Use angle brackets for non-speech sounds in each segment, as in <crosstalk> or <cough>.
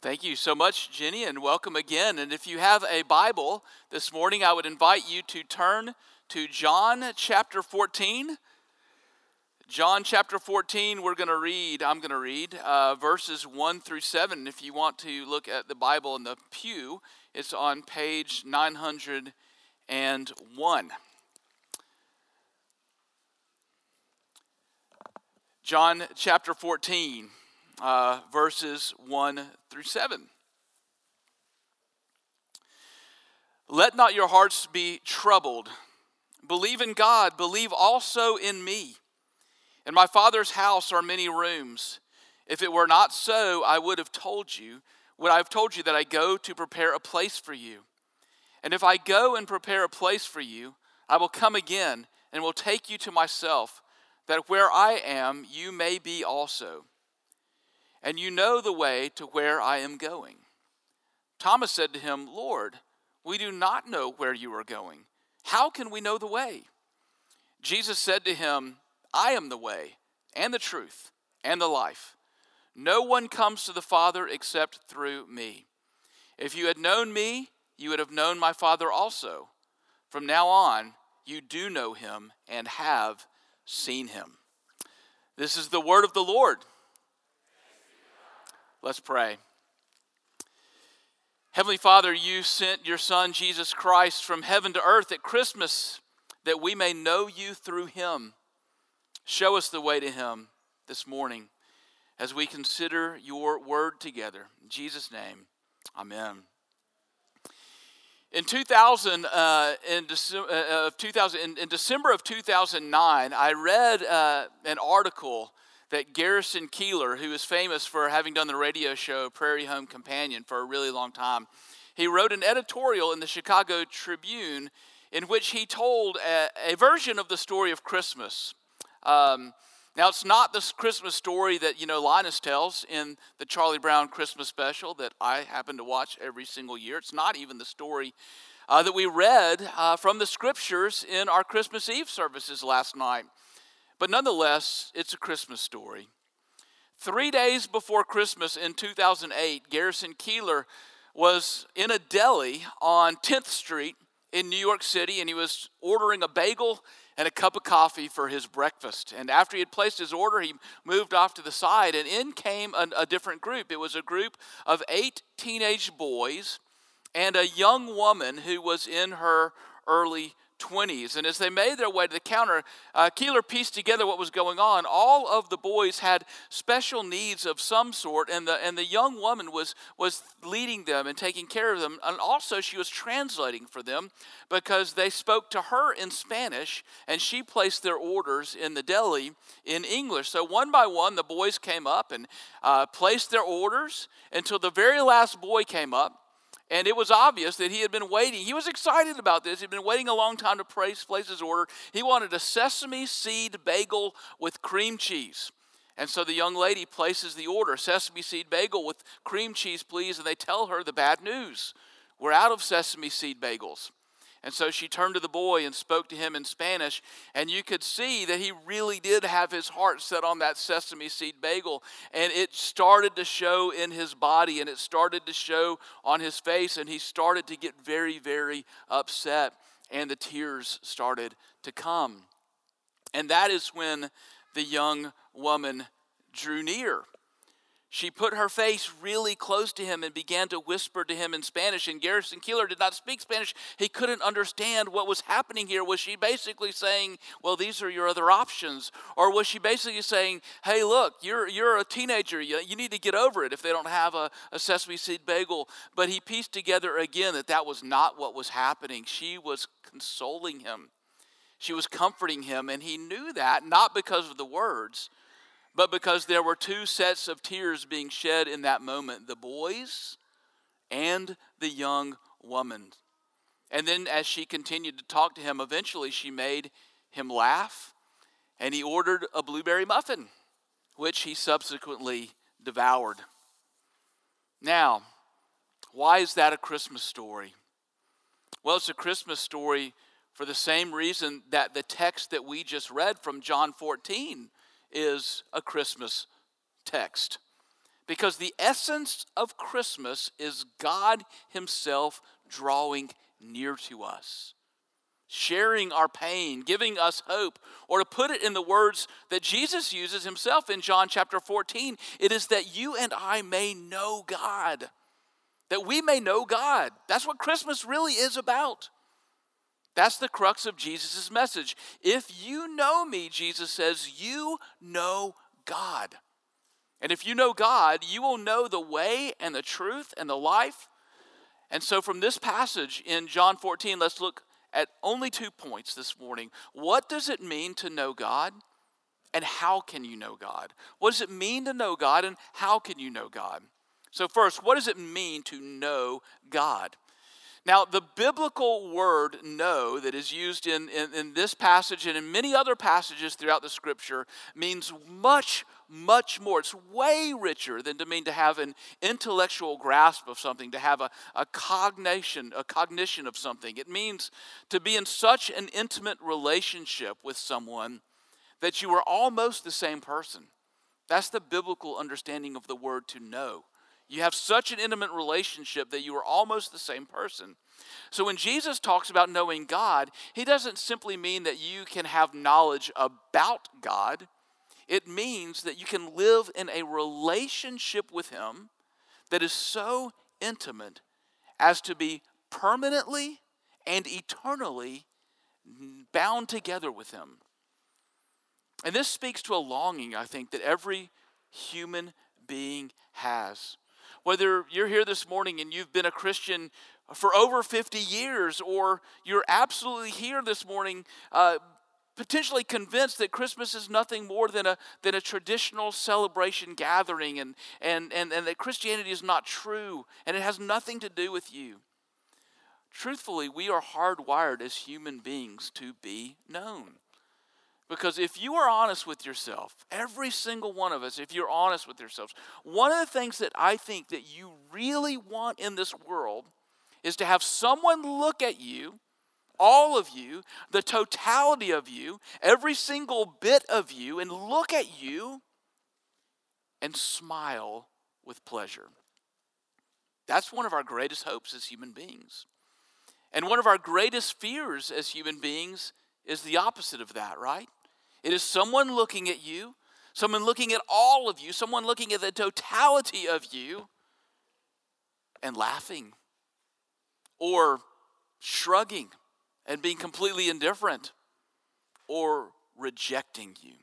Thank you so much, Jenny, and welcome again. And if you have a Bible this morning, I would invite you to turn to John chapter 14. John chapter 14, we're going to read, I'm going to read uh, verses 1 through 7. If you want to look at the Bible in the pew, it's on page 901. John chapter 14 uh, verses 1 through 7. Let not your hearts be troubled. Believe in God, believe also in me. In my Father's house are many rooms. If it were not so, I would have told you, would I have told you that I go to prepare a place for you. And if I go and prepare a place for you, I will come again and will take you to myself, that where I am, you may be also and you know the way to where I am going. Thomas said to him, Lord, we do not know where you are going. How can we know the way? Jesus said to him, I am the way, and the truth, and the life. No one comes to the Father except through me. If you had known me, you would have known my Father also. From now on, you do know him and have seen him. This is the word of the Lord. Let's pray. Heavenly Father, you sent your Son, Jesus Christ, from heaven to earth at Christmas that we may know you through him. Show us the way to him this morning as we consider your word together. In Jesus' name, amen. In 2000, uh, in, Dece- uh, of 2000 in, in, December of 2009, I read uh, an article that Garrison Keillor, who is famous for having done the radio show Prairie Home Companion for a really long time, he wrote an editorial in the Chicago Tribune in which he told a, a version of the story of Christmas. Um, now, it's not this Christmas story that, you know, Linus tells in the Charlie Brown Christmas special that I happen to watch every single year. It's not even the story uh, that we read uh, from the scriptures in our Christmas Eve services last night. But nonetheless, it's a Christmas story. Three days before Christmas in 2008, Garrison Keillor was in a deli on 10th Street in New York City, and he was ordering a bagel and a cup of coffee for his breakfast. And after he had placed his order, he moved off to the side, and in came a, a different group. It was a group of eight teenage boys and a young woman who was in her early 20s. And as they made their way to the counter, uh, Keillor pieced together what was going on. All of the boys had special needs of some sort, and the, and the young woman was, was leading them and taking care of them. And also, she was translating for them because they spoke to her in Spanish, and she placed their orders in the deli in English. So, one by one, the boys came up and uh, placed their orders until the very last boy came up and it was obvious that he had been waiting. He was excited about this. He'd been waiting a long time to place, place his order. He wanted a sesame seed bagel with cream cheese. And so the young lady places the order sesame seed bagel with cream cheese, please. And they tell her the bad news we're out of sesame seed bagels. And so she turned to the boy and spoke to him in Spanish, and you could see that he really did have his heart set on that sesame seed bagel. And it started to show in his body, and it started to show on his face, and he started to get very, very upset, and the tears started to come. And that is when the young woman drew near she put her face really close to him and began to whisper to him in Spanish. And Garrison Keillor did not speak Spanish. He couldn't understand what was happening here. Was she basically saying, Well, these are your other options? Or was she basically saying, Hey, look, you're, you're a teenager. You, you need to get over it if they don't have a, a sesame seed bagel. But he pieced together again that that was not what was happening. She was consoling him, she was comforting him. And he knew that, not because of the words but because there were two sets of tears being shed in that moment the boys and the young woman. And then, as she continued to talk to him, eventually she made him laugh and he ordered a blueberry muffin, which he subsequently devoured. Now, why is that a Christmas story? Well, it's a Christmas story for the same reason that the text that we just read from John 14 is a Christmas text Because the essence of Christmas is God Himself drawing near to us, sharing our pain, giving us hope. Or to put it in the words that Jesus uses Himself in John chapter 14, it is that you and I may know God. That we may know God. That's what Christmas really is about. That's the crux of Jesus' message. If you know me, Jesus says, you know God. And if you know God, you will know the way and the truth and the life. And so, from this passage in John 14, let's look at only two points this morning. What does it mean to know God? And how can you know God? What does it mean to know God? And how can you know God? So, first, what does it mean to know God? Now, the biblical word know that is used in, in, in, this passage and in many other passages throughout the scripture means much, much more. It's way richer than to mean to have an intellectual grasp of something, to have a, a cognition, a cognition of something. It means to be in such an intimate relationship with someone that you are almost the same person. That's the biblical understanding of the word to know. You have such an intimate relationship that you are almost the same person. So when Jesus talks about knowing God, he doesn't simply mean that you can have knowledge about God. It means that you can live in a relationship with him that is so intimate as to be permanently and eternally bound together with him. And this speaks to a longing, I think, that every human being has. Whether you're here this morning and you've been a Christian for over 50 years, or you're absolutely here this morning, uh, potentially convinced that Christmas is nothing more than a, than a traditional celebration gathering, and, and, and, and that Christianity is not true, and it has nothing to do with you. Truthfully, we are hardwired as human beings to be known. Because if you are honest with yourself, every single one of us, if you're honest with yourselves, one of the things that I think that you really want in this world is to have someone look at you, all of you, the totality of you, every single bit of you, and look at you and smile with pleasure. That's one of our greatest hopes as human beings. And one of our greatest fears as human beings is the opposite of that, right? It is someone looking at you, someone looking at all of you, someone looking at the totality of you and laughing or shrugging and being completely indifferent or rejecting you.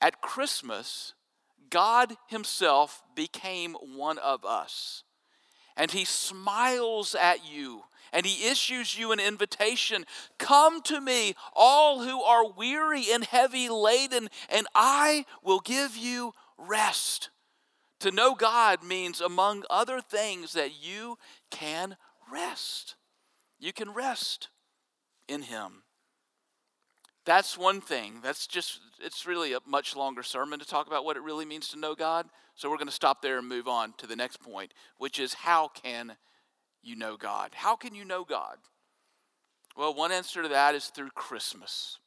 At Christmas, God Himself became one of us, and He smiles at you and he issues you an invitation Come to me, all who are weary and heavy laden, and I will give you rest. To know God means, among other things, that you can rest. You can rest in Him. That's one thing. That's just, it's really a much longer sermon to talk about what it really means to know God. So we're going to stop there and move on to the next point, which is how can you know God. How can you know God? Well, one answer to that is through Christmas.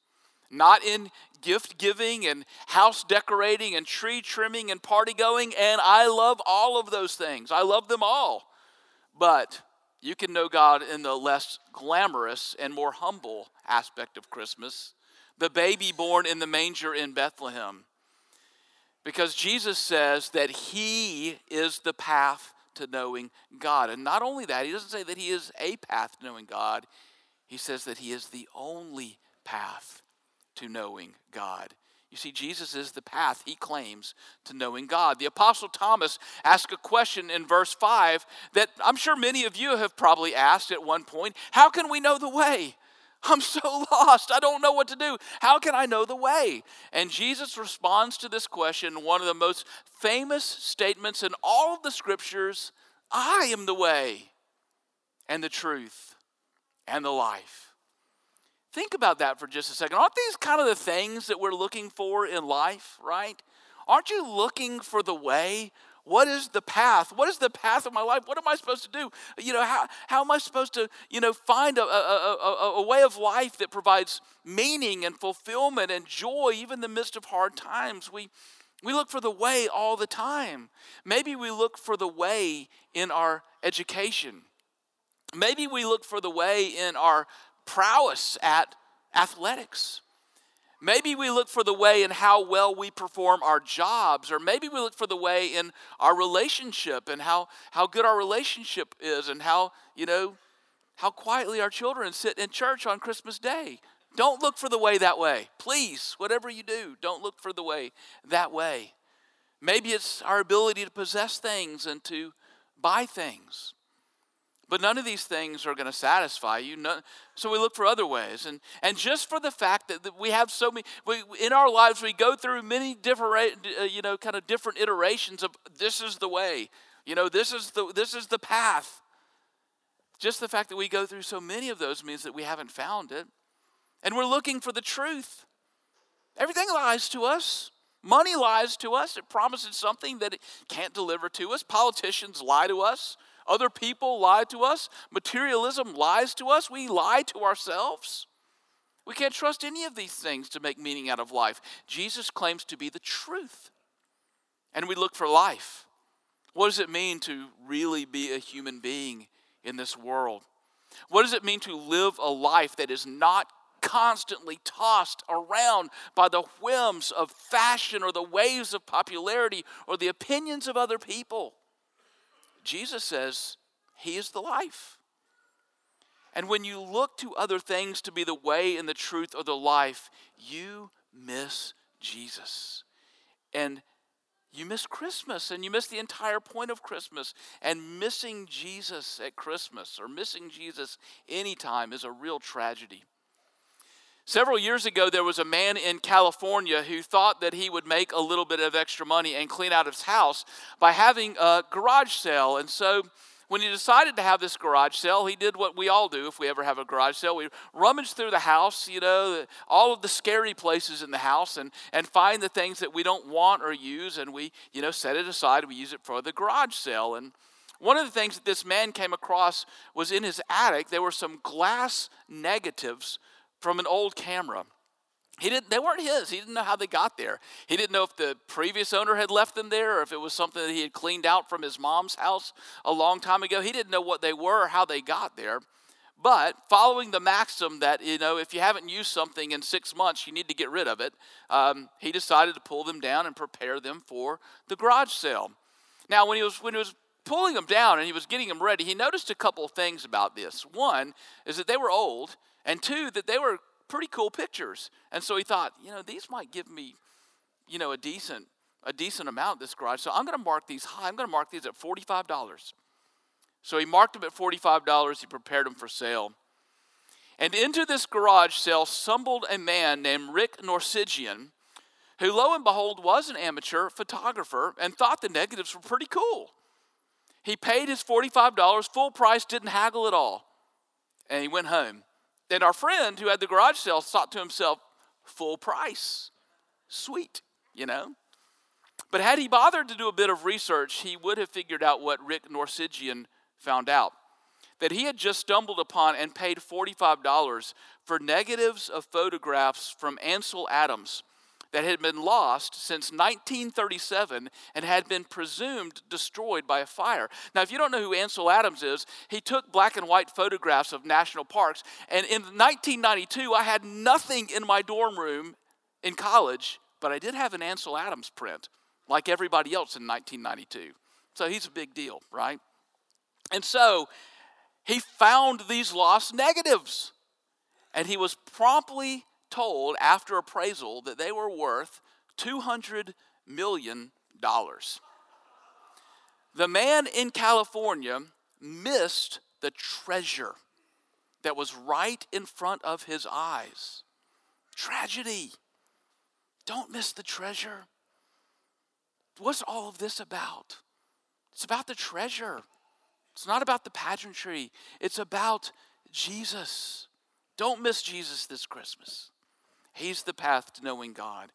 Not in gift giving and house decorating and tree trimming and party going, and I love all of those things. I love them all. But you can know God in the less glamorous and more humble aspect of Christmas the baby born in the manger in Bethlehem. Because Jesus says that He is the path to knowing God. And not only that, he doesn't say that he is a path to knowing God, he says that he is the only path to knowing God. You see, Jesus is the path he claims to knowing God. The Apostle Thomas asked a question in verse 5 that I'm sure many of you have probably asked at one point How can we know the way? I'm so <laughs> lost. I don't know what to do. How can I know the way? And Jesus responds to this question, one of the most famous statements in all of the scriptures I am the way and the truth and the life. Think about that for just a second. Aren't these kind of the things that we're looking for in life, right? Aren't you looking for the way? What is the path? What is the path of my life? What am I supposed to do? You know, how, how am I supposed to, you know, find a, a, a, a way of life that provides meaning and fulfillment and joy, even in the midst of hard times? We, We look for the way all the time. Maybe we look for the way in our education. Maybe we look for the way in our prowess at athletics. Maybe we look for the way in how well we perform our jobs, or maybe we look for the way in our relationship and how, how good our relationship is and how, you know, how quietly our children sit in church on Christmas Day. Don't look for the way that way. Please, whatever you do, don't look for the way that way. Maybe it's our ability to possess things and to buy things. But none of these things are going to satisfy you. so we look for other ways. And, and just for the fact that, we have so many, we, in our lives, we go through many different, uh, you know, kind of different iterations of this is the way, you know, this is the, this is the path. Just the fact that we go through so many of those means that we haven't found it. And we're looking for the truth. Everything lies to us. Money lies to us. It promises something that it can't deliver to us. Politicians lie to us. Other people lie to us. Materialism lies to us. We lie to ourselves. We can't trust any of these things to make meaning out of life. Jesus claims to be the truth. And we look for life. What does it mean to really be a human being in this world? What does it mean to live a life that is not constantly tossed around by the whims of fashion or the waves of popularity or the opinions of other people? Jesus says he is the life. And when you look to other things to be the way and the truth or the life, you miss Jesus. And you miss Christmas and you miss the entire point of Christmas. And missing Jesus at Christmas or missing Jesus anytime is a real tragedy. Several years ago, there was a man in California who thought that he would make a little bit of extra money and clean out his house by having a garage sale. And so, when he decided to have this garage sale, he did what we all do if we ever have a garage sale. We rummage through the house, you know, all of the scary places in the house and, and find the things that we don't want or use, and we, you know, set it aside. We use it for the garage sale. And one of the things that this man came across was in his attic, there were some glass negatives from an old camera. He didn't, they weren't his. He didn't know how they got there. He didn't know if the previous owner had left them there or if it was something that he had cleaned out from his mom's house a long time ago. He didn't know what they were or how they got there. But following the maxim that, you know, if you haven't used something in six months, you need to get rid of it, um, he decided to pull them down and prepare them for the garage sale. Now, when he was, when he was pulling them down and he was getting them ready, he noticed a couple of things about this. One is that they were old and two, that they were pretty cool pictures. And so he thought, you know, these might give me, you know, a decent, a decent amount this garage. So I'm going to mark these high. I'm going to mark these at $45. So he marked them at $45. He prepared them for sale. And into this garage sale stumbled a man named Rick Norsigian, who, lo and behold, was an amateur photographer and thought the negatives were pretty cool. He paid his $45 full price, didn't haggle at all, and he went home. And our friend who had the garage sale thought to himself, full price. Sweet, you know? But had he bothered to do a bit of research, he would have figured out what Rick Norsigian found out that he had just stumbled upon and paid $45 for negatives of photographs from Ansel Adams that had been lost since 1937 and had been presumed destroyed by a fire. Now, if you don't know who Ansel Adams is, he took black and white photographs of national parks. And in 1992, I had nothing in my dorm room in college, but I did have an Ansel Adams print, like everybody else in 1992. So he's a big deal, right? And so he found these lost negatives, and he was promptly told after appraisal that they were worth $200 million. The man in California missed the treasure that was right in front of his eyes. Tragedy. Don't miss the treasure. What's all of this about? It's about the treasure. It's not about the pageantry. It's about Jesus. Don't miss Jesus this Christmas. He's the path to knowing God.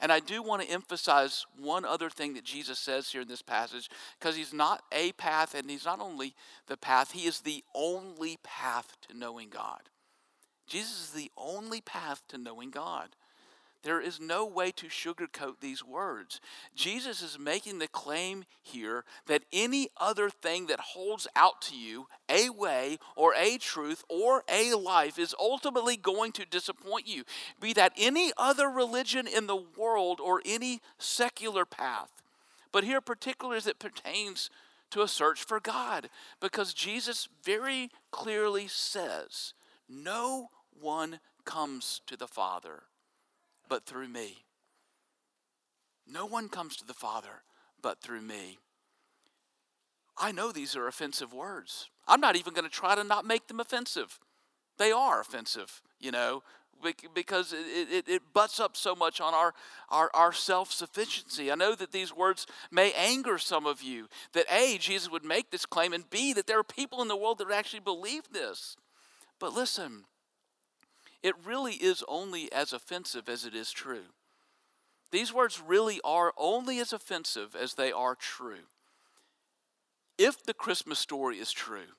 And I do want to emphasize one other thing that Jesus says here in this passage, because he's not a path, and he's not only the path, he is the only path to knowing God. Jesus is the only path to knowing God. There is no way to sugarcoat these words. Jesus is making the claim here that any other thing that holds out to you a way or a truth or a life is ultimately going to disappoint you, be that any other religion in the world or any secular path. But here, particularly as it pertains to a search for God, because Jesus very clearly says, No one comes to the Father but through me. No one comes to the Father but through me. I know these are offensive words. I'm not even going to try to not make them offensive. They are offensive, you know, because it, it, it butts up so much on our, our, our self sufficiency. I know that these words may anger some of you that A, Jesus would make this claim, and B, that there are people in the world that actually believe this. But listen, it really is only as offensive as it is true. These words really are only as offensive as they are true. If the Christmas story is true,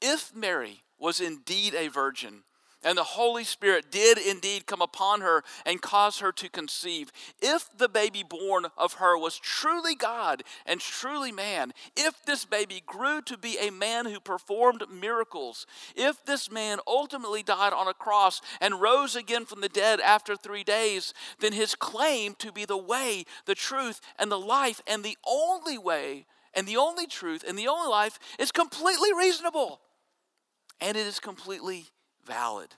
if Mary was indeed a virgin, and the Holy Spirit did indeed come upon her and cause her to conceive. If the baby born of her was truly God and truly man, if this baby grew to be a man who performed miracles, if this man ultimately died on a cross and rose again from the dead after three days, then his claim to be the way, the truth, and the life, and the only way, and the only truth, and the only life is completely reasonable. And it is completely valid.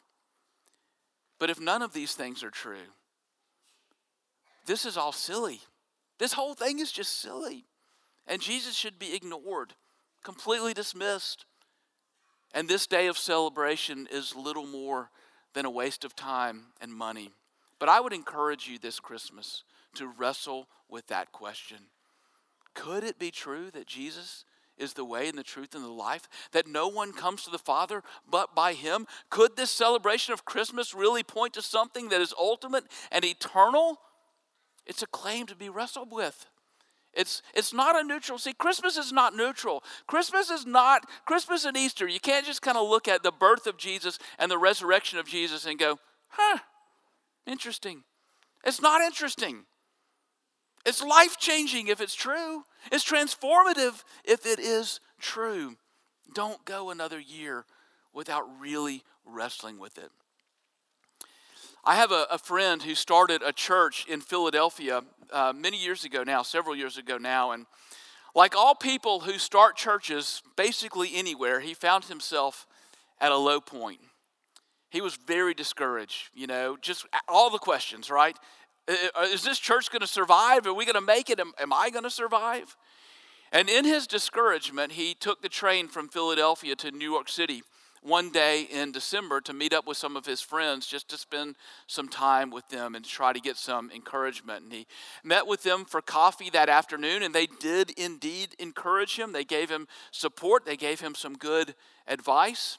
But if none of these things are true, this is all silly. This whole thing is just silly. And Jesus should be ignored, completely dismissed. And this day of celebration is little more than a waste of time and money. But I would encourage you this Christmas to wrestle with that question. Could it be true that Jesus is the way and the truth and the life, that no one comes to the Father but by Him? Could this celebration of Christmas really point to something that is ultimate and eternal? It's a claim to be wrestled with. It's, it's not a neutral. See, Christmas is not neutral. Christmas is not, Christmas and Easter, you can't just kind of look at the birth of Jesus and the resurrection of Jesus and go, huh, interesting. It's not interesting. It's life changing if it's true. It's transformative if it is true. Don't go another year without really wrestling with it. I have a, a friend who started a church in Philadelphia uh, many years ago now, several years ago now, and like all people who start churches basically anywhere, he found himself at a low point. He was very discouraged, you know, just all the questions, right? Is this church going to survive? Are we going to make it? Am, I going to survive? And in his discouragement, he took the train from Philadelphia to New York City one day in December to meet up with some of his friends just to spend some time with them and try to get some encouragement. And he met with them for coffee that afternoon, and they did indeed encourage him. They gave him support, they gave him some good advice.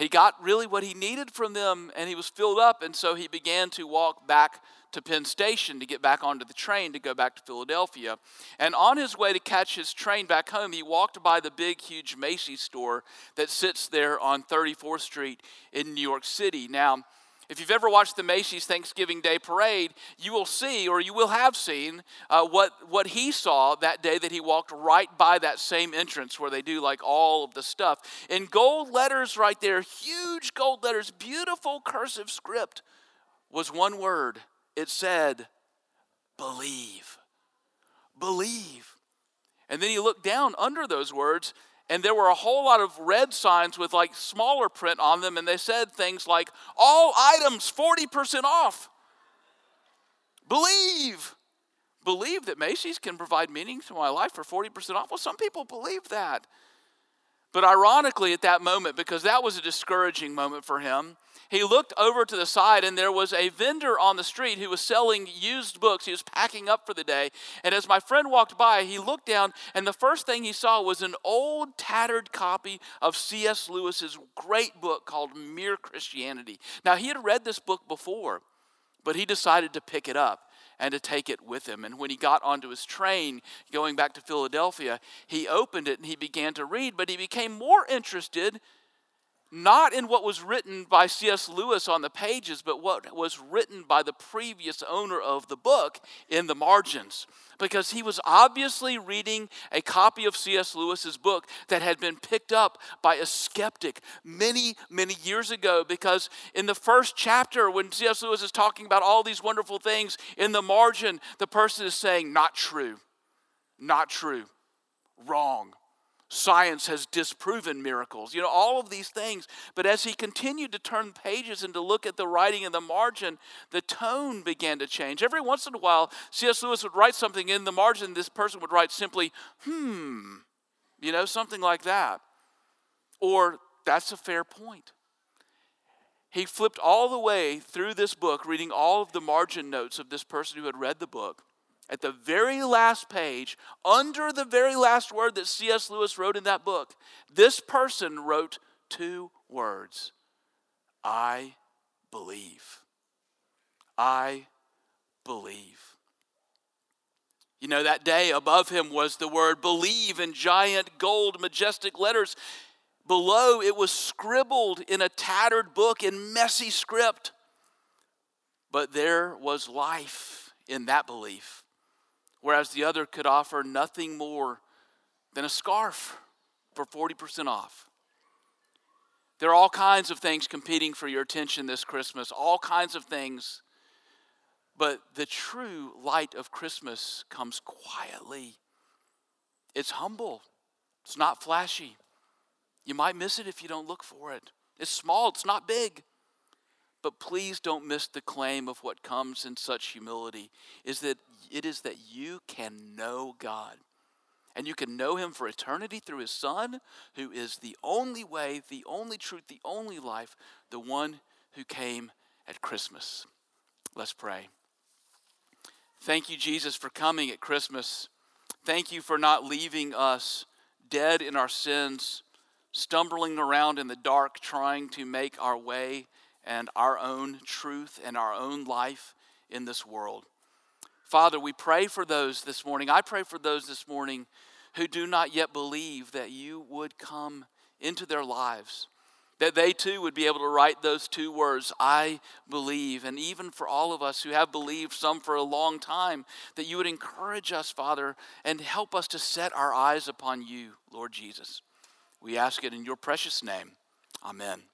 He got really what he needed from them, and he was filled up, and so he began to walk back to Penn Station to get back onto the train to go back to Philadelphia. And on his way to catch his train back home, he walked by the big, huge Macy's store that sits there on 34th Street in New York City. Now, if you've ever watched the Macy's Thanksgiving Day Parade, you will see, or you will have seen, uh, what, what he saw that day that he walked right by that same entrance where they do like all of the stuff. In gold letters right there, huge gold letters, beautiful cursive script, was one word it said, believe. Believe. And then you look down under those words, and there were a whole lot of red signs with like smaller print on them, and they said things like, All items 40% off. Believe. Believe that Macy's can provide meaning to my life for 40% off. Well, some people believe that. But ironically, at that moment, because that was a discouraging moment for him, he looked over to the side and there was a vendor on the street who was selling used books. He was packing up for the day. And as my friend walked by, he looked down and the first thing he saw was an old, tattered copy of C.S. Lewis's great book called Mere Christianity. Now, he had read this book before, but he decided to pick it up and to take it with him. And when he got onto his train going back to Philadelphia, he opened it and he began to read, but he became more interested not in what was written by C.S. Lewis on the pages, but what was written by the previous owner of the book in the margins. Because he was obviously reading a copy of C.S. Lewis's book that had been picked up by a skeptic many, many years ago. Because in the first chapter, when C.S. Lewis is talking about all these wonderful things, in the margin, the person is saying, Not true, not true, wrong Science has disproven miracles, you know, all of these things. But as he continued to turn pages and to look at the writing in the margin, the tone began to change. Every once in a while, C.S. Lewis would write something in the margin, this person would write simply, hmm, you know, something like that. Or, that's a fair point. He flipped all the way through this book, reading all of the margin notes of this person who had read the book at the very last page, under the very last word that C.S. Lewis wrote in that book, this person wrote two words I believe. I believe. You know, that day above him was the word believe in giant gold, majestic letters. Below, it was scribbled in a tattered book in messy script. But there was life in that belief whereas the other could offer nothing more than a scarf for 40% off. There are all kinds of things competing for your attention this Christmas, all kinds of things. But the true light of Christmas comes quietly. It's humble, it's not flashy. You might miss it if you don't look for it. It's small, it's not big. But please don't miss the claim of what comes in such humility is that it is that you can know God. And you can know him for eternity through his son who is the only way, the only truth, the only life, the one who came at Christmas. Let's pray. Thank you Jesus for coming at Christmas. Thank you for not leaving us dead in our sins, stumbling around in the dark trying to make our way and our own truth and our own life in this world. Father, we pray for those this morning. I pray for those this morning who do not yet believe that you would come into their lives, that they too would be able to write those two words, I believe. And even for all of us who have believed, some for a long time, that you would encourage us, Father, and help us to set our eyes upon you, Lord Jesus. We ask it in your precious name. Amen.